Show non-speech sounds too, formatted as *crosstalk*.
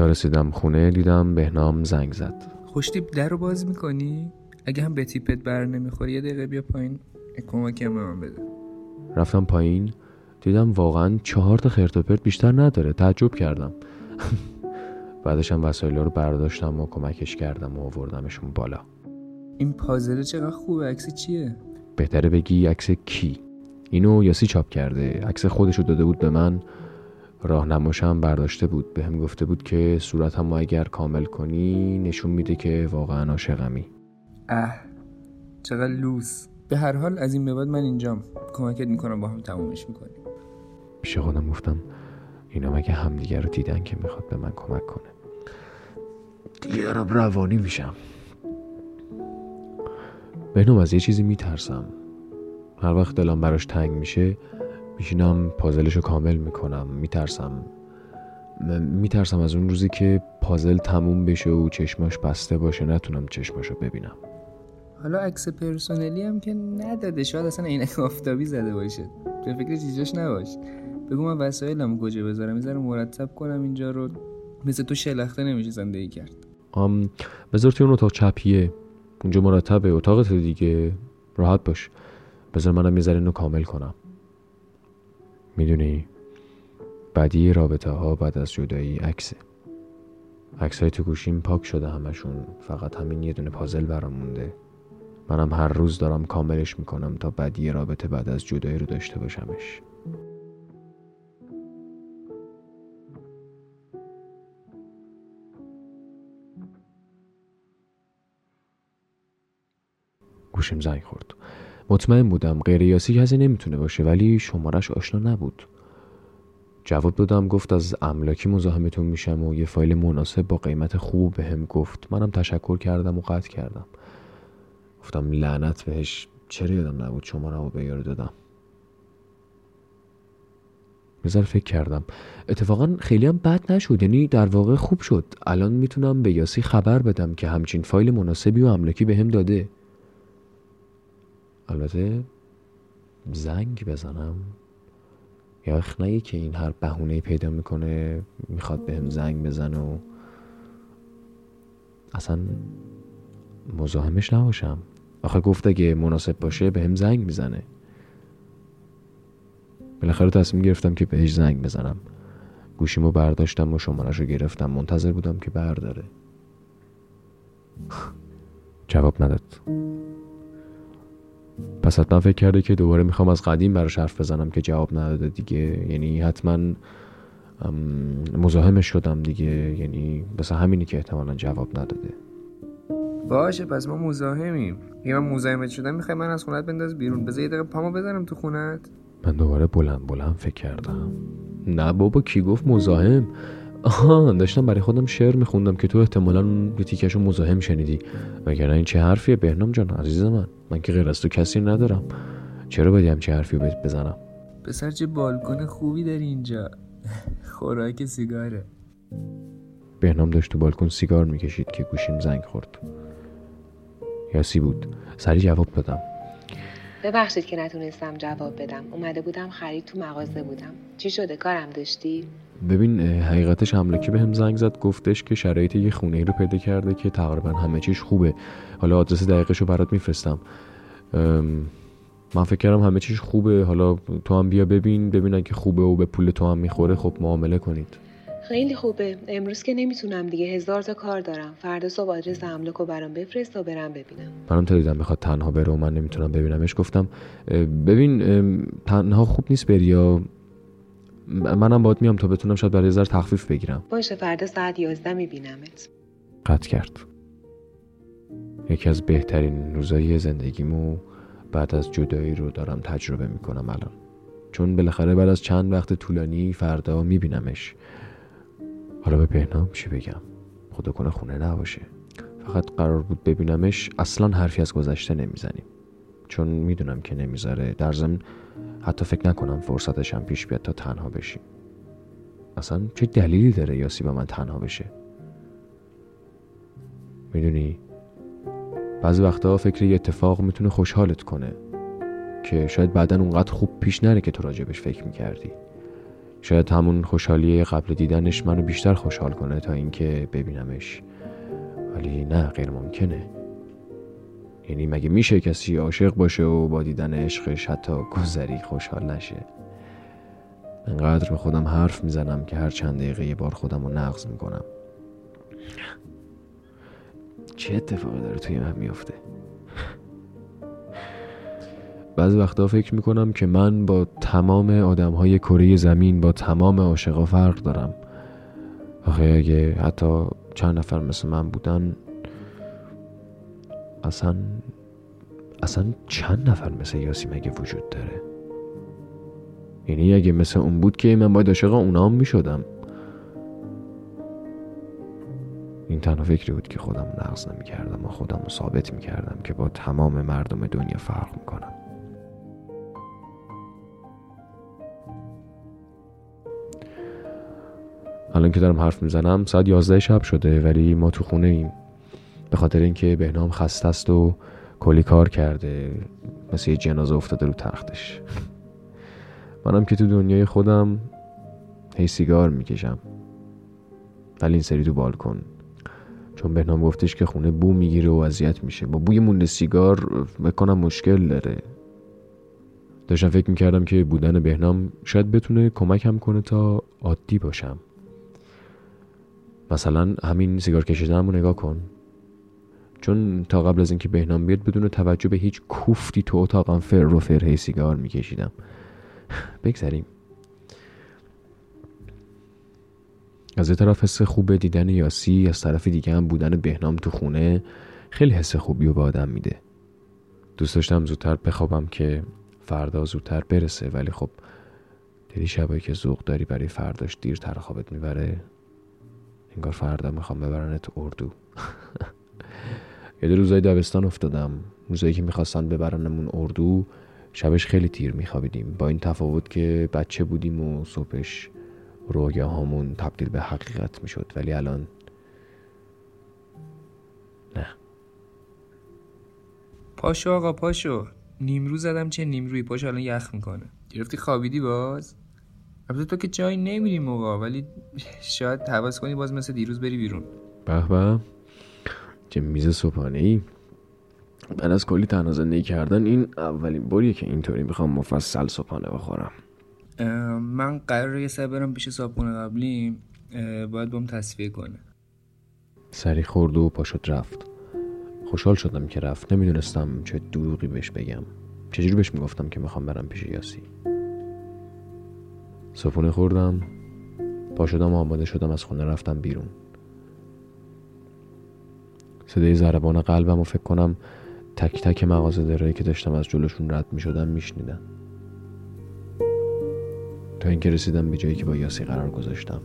تا رسیدم خونه دیدم بهنام زنگ زد. خوشتیپ در رو باز می‌کنی؟ اگه هم به تیپت بر نمی‌خوری یه دقیقه بیا پایین. کمکی هم به من بده. رفتم پایین دیدم واقعا چهار تا خرت و پرت بیشتر نداره. تعجب کردم. *laughs* بعدش هم وسایل رو برداشتم و کمکش کردم و آوردمشون بالا. این پازل چقدر خوبه؟ عکس چیه؟ بهتره بگی عکس کی. اینو یاسی چاپ کرده. عکس خودشو داده بود به من. راهنماشم برداشته بود. به هم گفته بود که صورتم اگر کامل کنی نشون میده که واقعا عاشقمی. اه چقدر لوس. به هر حال از این به بعد من اینجام. کمکت می‌کنم با هم تمومش می‌کنیم. پیش خودم گفتم اینا مگه همدیگه رو دیدن که می‌خواد به من کمک کنه؟ دیگه دارم روانی میشم. بهنام از یه چیزی میترسم. هر وقت دلم براش تنگ میشه میشینم پازلش رو کامل می‌کنم میترسم. میترسم از اون روزی که پازل تموم بشه و چشماش بسته باشه نتونم چشماشو ببینم. حالا عکس پرسونلی هم که نداده شاید اصلا عینک آفتابی زده باشه. به فکر چیزاش نباش. بگو من وسایلم کجا بذارم؟ می‌ذارم مرتب کنم اینجا رو. مثل تو شلخته نمیشه زندگی کرد. ام بذار توی اون اتاق چپیه. اونجا مرتبه اتاقت دیگه. راحت باش. بذار منم یه اینو کامل کنم. می‌دونی بعدی رابطه ها بعد از جدایی عکسه. عکس های تو گوشیم پاک شده همشون فقط همین یه دونه پازل برام مونده. منم هر روز دارم کاملش می‌کنم تا بعدی رابطه بعد از جدایی رو داشته باشمش. گوشیم زنگ خورد. مطمئن بودم غیر یاسی کسی نمی‌تونه باشه ولی شمارش آشنا نبود. جواب دادم گفت از املاکی مزاحمتون میشم و یه فایل مناسب با قیمت خوب به هم گفت. منم تشکر کردم و قطع کردم. گفتم لعنت بهش. چرا یادم نبود شماره رو به یارو دادم؟ بذار فکر کردم. اتفاقا خیلی هم بد نشد یعنی در واقع خوب شد. الان می‌تونم به یاسی خبر بدم که همچین فایل مناسبی و املاکی به هم داده. البته زنگ بزنم. یا نه که این هر بهونه پیدا می‌کنه می‌خواد بهم به زنگ بزنه و اصلا مزاحمش نباشم. آخه گفت اگه مناسب باشه به هم زنگ می‌زنه. بالاخره تصمیم گرفتم که بهش زنگ بزنم. گوشیمو برداشتم و شمارش گرفتم. منتظر بودم که برداره. *laughs* جواب نداد. پس حتما فکر کرده که دوباره می‌خوام از قدیم براش حرف بزنم که جواب نداده دیگه. یعنی حتما مزاحمش شدم دیگه. یعنی بس همینی که احتمالا جواب نداده. باشه پس ما مزاحمیم. اگه من مزاحمت شدم می‌خوای من از خونت بنداز بیرون؟ بذار یه دقیقه پامو بزنم تو خونت. من دوباره بلند بلند فکر کردم. نه بابا کی گفت مزاحم؟ آها داشتم برای خودم شعر میخوندم که تو احتمالا به تیکشو مزاحم شنیدی. وگرنه این چه حرفیه؟ بهنام جان عزیز من. من که غیر از تو کسی ندارم. چرا باید چه حرفی رو بزنم؟ پسر چه بالکن خوبی داری اینجا. خوراک سیگاره. بهنام داشت تو بالکن سیگار می‌کشید که گوشیم زنگ خورد. یاسی بود. سری جواب دادم. ببخشید که نتونستم جواب بدم. اومده بودم خرید تو مغازه بودم. چی شده؟ کارم داشتی؟ ببین حقیقتش املاکی به هم زنگ زد گفتش که شرایط یه خونه ای رو پیدا کرده که تقریبا همه چیش خوبه. حالا آدرس دقیقش رو برات میفرستم. من فکر کردم همه چیش خوبه. حالا تو هم بیا ببین ببینن که خوبه و به پول تو هم می‌خوره. خب معامله کنید. خیلی خوبه. امروز که نمی‌تونم دیگه. هزار تا کار دارم. فردا صبح آدرس املاک رو برام بفرست تا برم ببینم. منم تا دیدم می‌خواد تنها بره و من نمی‌تونم ببینمش گفتم ببین تنها خوب نیست بری یا منم باید میام تا بتونم شاید برای ذره تخفیف بگیرم. باشه فردا ساعت 11 میبینمت. قطع کرد. یکی از بهترین روزایی زندگیمو بعد از جدایی رو دارم تجربه می‌کنم الان. چون بالاخره بعد از چند وقت طولانی فردا میبینمش. حالا به پهنام چی بگم؟ خدا کنه خونه نباشه. فقط قرار بود ببینمش اصلا حرفی از گذشته نمی‌زنیم. چون می‌دونم که نمی‌ذاره. در ضمن حتی فکر نکنم فرصتش هم پیش بیاد تا تنها بشیم. اصلا چه دلیلی داره یاسی با من تنها بشه؟ می‌دونی؟ بعضی وقتا فکر یه اتفاق می‌تونه خوشحالت کنه. که شاید بعدا اونقدر خوب پیش نره که تو راجبش فکر می‌کردی. شاید همون خوشحالی قبل دیدنش منو بیشتر خوشحال کنه تا اینکه ببینمش. ولی نه غیر ممکنه یعنی مگه میشه کسی عاشق باشه و با دیدن عشقش حتی گذری خوشحال نشه؟ انقدر به خودم حرف می‌زنم که هر چند دقیقه یه بار خودم رو نقض می‌کنم. چه اتفاقی داره توی من میافته؟ بعضی وقتا فکر می‌کنم که من با تمام آدم های کره زمین با تمام عاشقا فرق دارم. آخه اگه حتی چند نفر مثل من بودن اصلا اصلا چند نفر مثل یاسی مگه وجود داره؟ یعنی اگه مثل اون بود که من باید عاشق اونا هم می‌شدم. این تنها فکری بود که خودم نقض نمی کردم و خودم رو ثابت می کردم که با تمام مردم دنیا فرق می کنم الان که دارم حرف می‌زنم ساعت یازده شب شده ولی ما تو خونه ایم. به خاطر اینکه بهنام خسته است و کلی کار کرده مثل یه جنازه افتاده رو تختش. منم که تو دنیای خودم هی سیگار می‌کشم. ولی این سری تو بالکن. چون بهنام گفتش که خونه بو می‌گیره و اذیت میشه. با بوی مونده سیگار بکنم مشکل داره. داشتم فکر می‌کردم که بودن بهنام شاید بتونه کمکم کنه تا عادی باشم. مثلا همین سیگار کشیدن رو نگاه کن. چون تا قبل از اینکه بهنام بیاد بدون توجه به هیچ کوفتی تو اتاقم فر و فر سیگار میکشیدم. بگذریم. از یه طرف حس خوب دیدن یاسی از طرف دیگه هم بودن بهنام تو خونه خیلی حس خوبی و به آدم میده. دوست داشتم زودتر بخوابم که فردا زودتر برسه ولی خب دیدی شبایی که ذوق داری برای فرداش دیرتر خوابت می‌بره. انگار فردا می‌خوام ببرنت اردو. یاد روزای دبستان افتادم. روزایی که می‌خواستن ببرنمون اردو شبش خیلی تیر میخوابیدیم. با این تفاوت که بچه بودیم و صبحش رویاهامون تبدیل به حقیقت می‌شد. ولی الان نه. پاشو آقا پاشو. نیمرو زدم چه نیمروی پاشو الان یخ می‌کنه. گرفتی خوابیدی باز؟ البته تو که جایی نمیری موقع ولی شاید حواس کنی باز مثل دیروز بری بیرون. به به. چه میز صبحانه ای بعد از کلی تنها زندگی کردن این اولین باریه که اینطوری می‌خوام مفصل صبحانه بخورم. من قرار یه سر برم پیش صابخونه قبلی باید بام تصفیه کنه. سری خورد و پاشد رفت. خوشحال شدم که رفت. نمی‌دونستم چه دروغی بهش بگم. چجوری بهش می‌گفتم که می‌خوام برم پیش یاسی؟ صبحونه خوردم. پا شدم آماده شدم از خونه رفتم بیرون. صدای ضربان قلبم و فکر کنم تک تک مغازه دارایی که داشتم از جلوشون رد می شدم می تا اینکه رسیدم به جایی که با یاسی قرار گذاشتم.